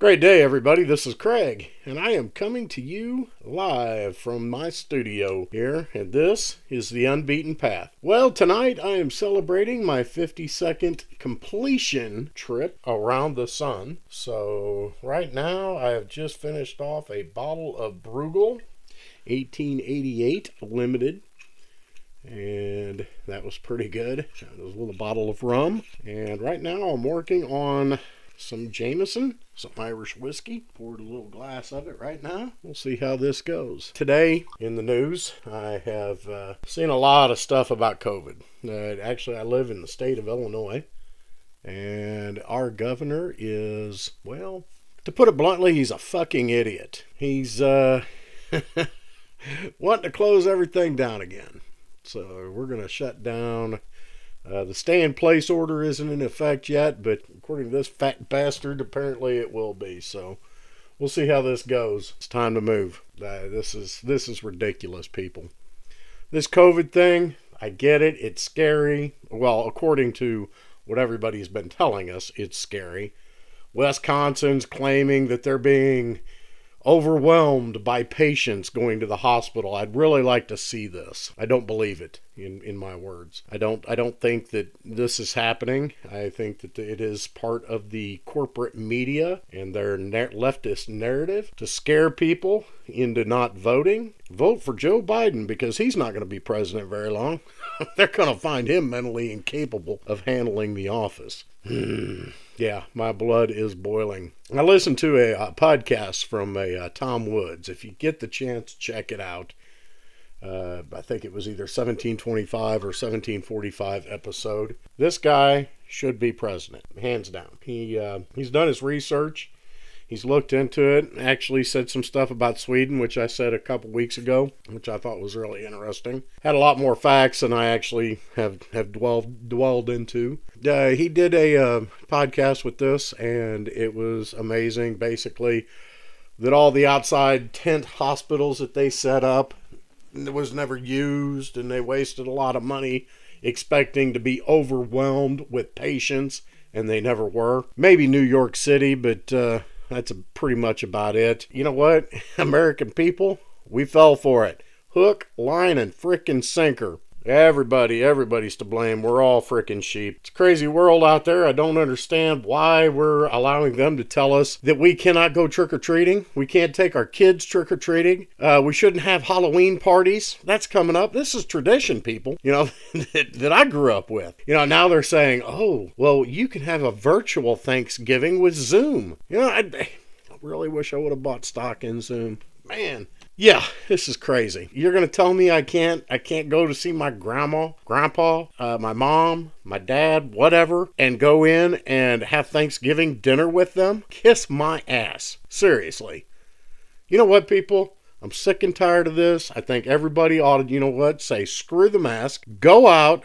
Great day, everybody. This is Kraig, and I am coming to you live from my studio here, and this is The Unbeaten Path. Well, tonight I am celebrating my 52nd completion trip around the sun. So, right now I have just finished off a bottle of Brugal 1888 Limited. And that was pretty good. It was a little bottle of rum. And right now I'm working on some Jameson, some Irish whiskey. Poured a little glass of it right now. We'll see how this goes. Today in the news, I have uh, seen a lot of stuff about COVID. Uh, actually, I live in the state of Illinois, and our governor is, well, to put it bluntly, he's a fucking idiot. He's uh, wanting to close everything down again. So we're going to shut down uh, the stay in place order isn't in effect yet, but according to this fat bastard, apparently it will be. So we'll see how this goes. It's time to move. Uh, this is this is ridiculous, people. This COVID thing, I get it. It's scary. Well, according to what everybody's been telling us, it's scary. Wisconsin's claiming that they're being overwhelmed by patients going to the hospital. I'd really like to see this. I don't believe it in, in my words. I don't I don't think that this is happening. I think that it is part of the corporate media and their leftist narrative to scare people into not voting. Vote for Joe Biden because he's not going to be president very long. They're going to find him mentally incapable of handling the office. Yeah, my blood is boiling. I listened to a, a podcast from a uh, Tom Woods. If you get the chance, check it out. Uh, I think it was either 1725 or 1745 episode. This guy should be president, hands down. He uh, he's done his research. He's looked into it, actually said some stuff about Sweden, which I said a couple weeks ago, which I thought was really interesting. Had a lot more facts than I actually have, have dwelled, dwelled into. Uh, he did a uh, podcast with this, and it was amazing. Basically, that all the outside tent hospitals that they set up was never used, and they wasted a lot of money expecting to be overwhelmed with patients, and they never were. Maybe New York City, but uh, that's pretty much about it. You know what? American people, we fell for it. Hook, line, and frickin' sinker. Everybody, everybody's to blame. We're all frickin' sheep. It's a crazy world out there. I don't understand why we're allowing them to tell us that we cannot go trick or treating. We can't take our kids trick or treating. Uh, we shouldn't have Halloween parties. That's coming up. This is tradition, people, you know, that, that I grew up with. You know, now they're saying, oh, well, you can have a virtual Thanksgiving with Zoom. You know, I, I really wish I would have bought stock in Zoom. Man, yeah, this is crazy. You're gonna tell me I can't I can't go to see my grandma, grandpa, uh, my mom, my dad, whatever, and go in and have Thanksgiving dinner with them? Kiss my ass. Seriously. You know what, people? I'm sick and tired of this. I think everybody ought to, you know what, say screw the mask, go out,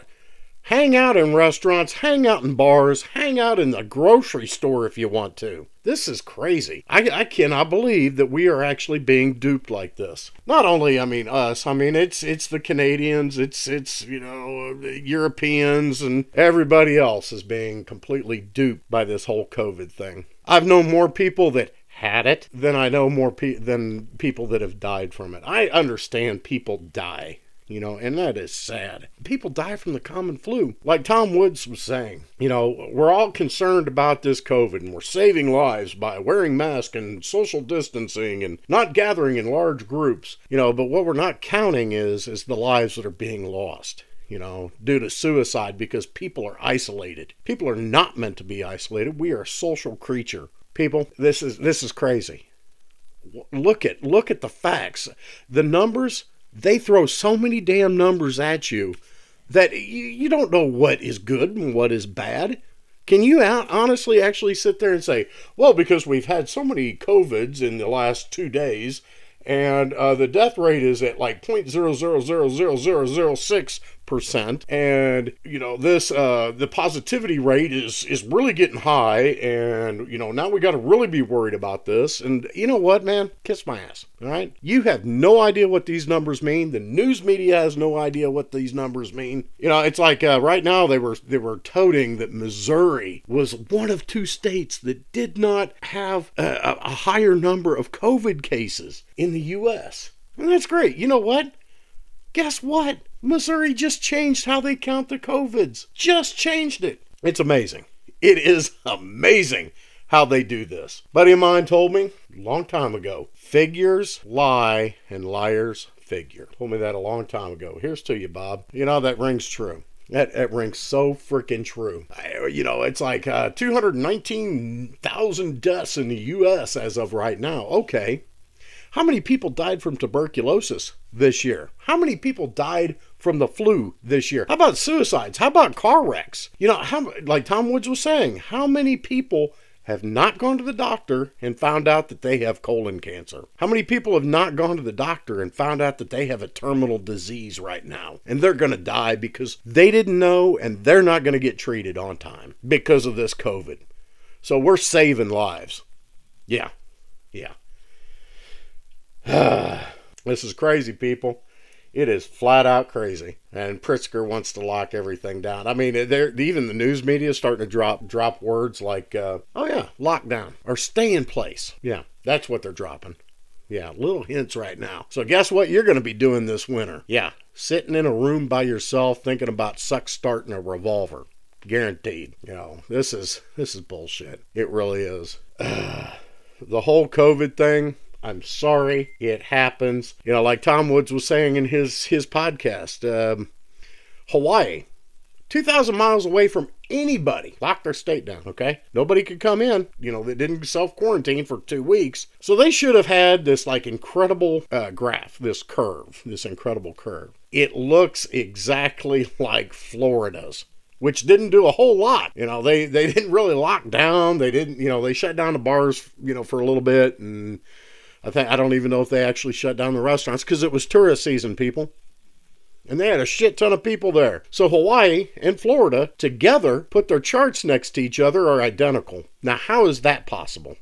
hang out in restaurants, hang out in bars, hang out in the grocery store if you want to. This is crazy. I, I cannot believe that we are actually being duped like this. Not only, I mean, us. I mean, it's it's the Canadians. It's it's you know Europeans and everybody else is being completely duped by this whole COVID thing. I've known more people that had it than I know more pe- than people that have died from it. I understand people die you know, and that is sad. People die from the common flu. Like Tom Woods was saying, you know, we're all concerned about this COVID and we're saving lives by wearing masks and social distancing and not gathering in large groups, you know, but what we're not counting is is the lives that are being lost you know, due to suicide because people are isolated. People are not meant to be isolated. We are a social creature. People, this is this is crazy. Look at look at the facts. The numbers they throw so many damn numbers at you that you, don't know what is good and what is bad. Can you honestly actually sit there and say, well, because we've had so many COVIDs in the last two days, and uh, the death rate is at like 0.000006 percent, and you know this uh, the positivity rate is is really getting high, and you know now we got to really be worried about this. And you know what, man, kiss my ass. All right, you have no idea what these numbers mean. The news media has no idea what these numbers mean. You know, it's like uh, right now they were they were toting that Missouri was one of two states that did not have a, a higher number of COVID cases in the U.S. And that's great. You know what? Guess what? Missouri just changed how they count the COVIDs. Just changed it. It's amazing. It is amazing how they do this. Buddy of mine told me a long time ago figures lie and liars figure. Told me that a long time ago. Here's to you, Bob. You know, that rings true. That, that rings so freaking true. I, you know, it's like uh, 219,000 deaths in the U.S. as of right now. Okay, how many people died from tuberculosis this year? How many people died from the flu this year? How about suicides? How about car wrecks? You know, how like Tom Woods was saying, how many people have not gone to the doctor and found out that they have colon cancer? How many people have not gone to the doctor and found out that they have a terminal disease right now and they're going to die because they didn't know and they're not going to get treated on time because of this COVID? So we're saving lives. Yeah. Yeah. this is crazy, people. It is flat out crazy, and Pritzker wants to lock everything down. I mean, they're, even the news media is starting to drop drop words like, uh, "Oh yeah, lockdown" or "stay in place." Yeah, that's what they're dropping. Yeah, little hints right now. So guess what you're going to be doing this winter? Yeah, sitting in a room by yourself thinking about suck starting a revolver. Guaranteed. You know, this is this is bullshit. It really is. The whole COVID thing, I'm sorry, it happens. You know, like Tom Woods was saying in his his podcast, um, Hawaii, 2,000 miles away from anybody, locked their state down. Okay, nobody could come in. You know, they didn't self quarantine for two weeks, so they should have had this like incredible uh, graph, this curve, this incredible curve. It looks exactly like Florida's which didn't do a whole lot. You know, they they didn't really lock down. They didn't, you know, they shut down the bars, you know, for a little bit and I think I don't even know if they actually shut down the restaurants because it was tourist season, people. And they had a shit ton of people there. So Hawaii and Florida together put their charts next to each other are identical. Now, how is that possible?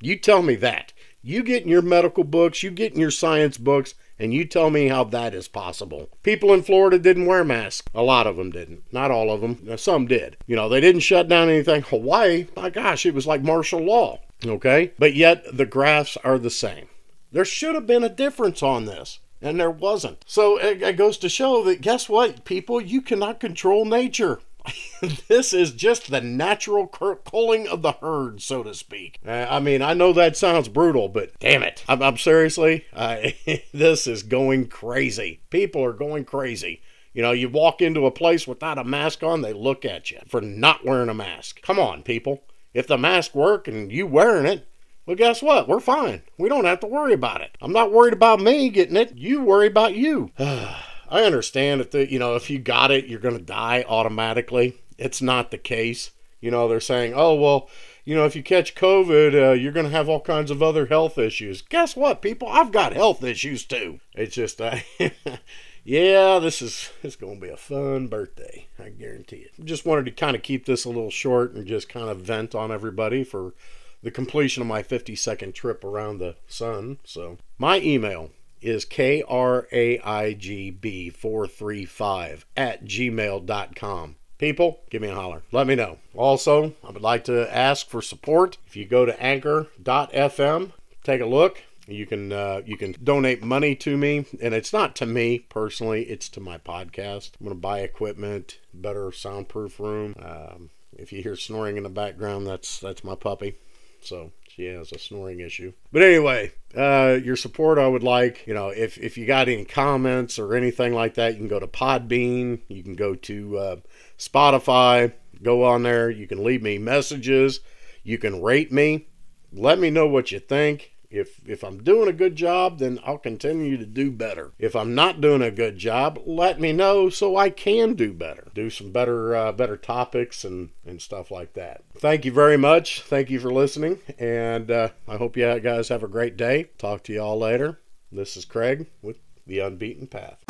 You tell me that. You get in your medical books, you get in your science books, and you tell me how that is possible. People in Florida didn't wear masks. A lot of them didn't. Not all of them. Some did. You know, they didn't shut down anything. Hawaii, my gosh, it was like martial law. Okay? But yet the graphs are the same. There should have been a difference on this, and there wasn't. So it, goes to show that guess what, people? You cannot control nature. this is just the natural culling of the herd, so to speak. Uh, I mean, I know that sounds brutal, but damn it. I'm, I'm seriously, this is going crazy. People are going crazy. You know, you walk into a place without a mask on, they look at you for not wearing a mask. Come on, people. If the mask work and you wearing it, well, guess what? We're fine. We don't have to worry about it. I'm not worried about me getting it. You worry about you. I understand if the you know if you got it, you're going to die automatically. It's not the case. You know, they're saying, oh well, you know, if you catch COVID, uh, you're going to have all kinds of other health issues. Guess what, people? I've got health issues too. It's just, uh, yeah, this is it's going to be a fun birthday. I guarantee it. Just wanted to kind of keep this a little short and just kind of vent on everybody for the completion of my 50 second trip around the sun. So, my email is kraigb435 at gmail.com. People, give me a holler. Let me know. Also, I would like to ask for support. If you go to anchor.fm, take a look you can uh, you can donate money to me, and it's not to me personally; it's to my podcast. I'm going to buy equipment, better soundproof room. Um, if you hear snoring in the background, that's that's my puppy. So she has a snoring issue. But anyway, uh, your support I would like. You know, if if you got any comments or anything like that, you can go to Podbean. You can go to uh, Spotify. Go on there. You can leave me messages. You can rate me. Let me know what you think if if I'm doing a good job, then I'll continue to do better. If I'm not doing a good job, let me know so I can do better. Do some better uh, better topics and and stuff like that. Thank you very much. Thank you for listening, and uh, I hope you guys have a great day. Talk to you all later. This is Kraig with The Unbeaten Path.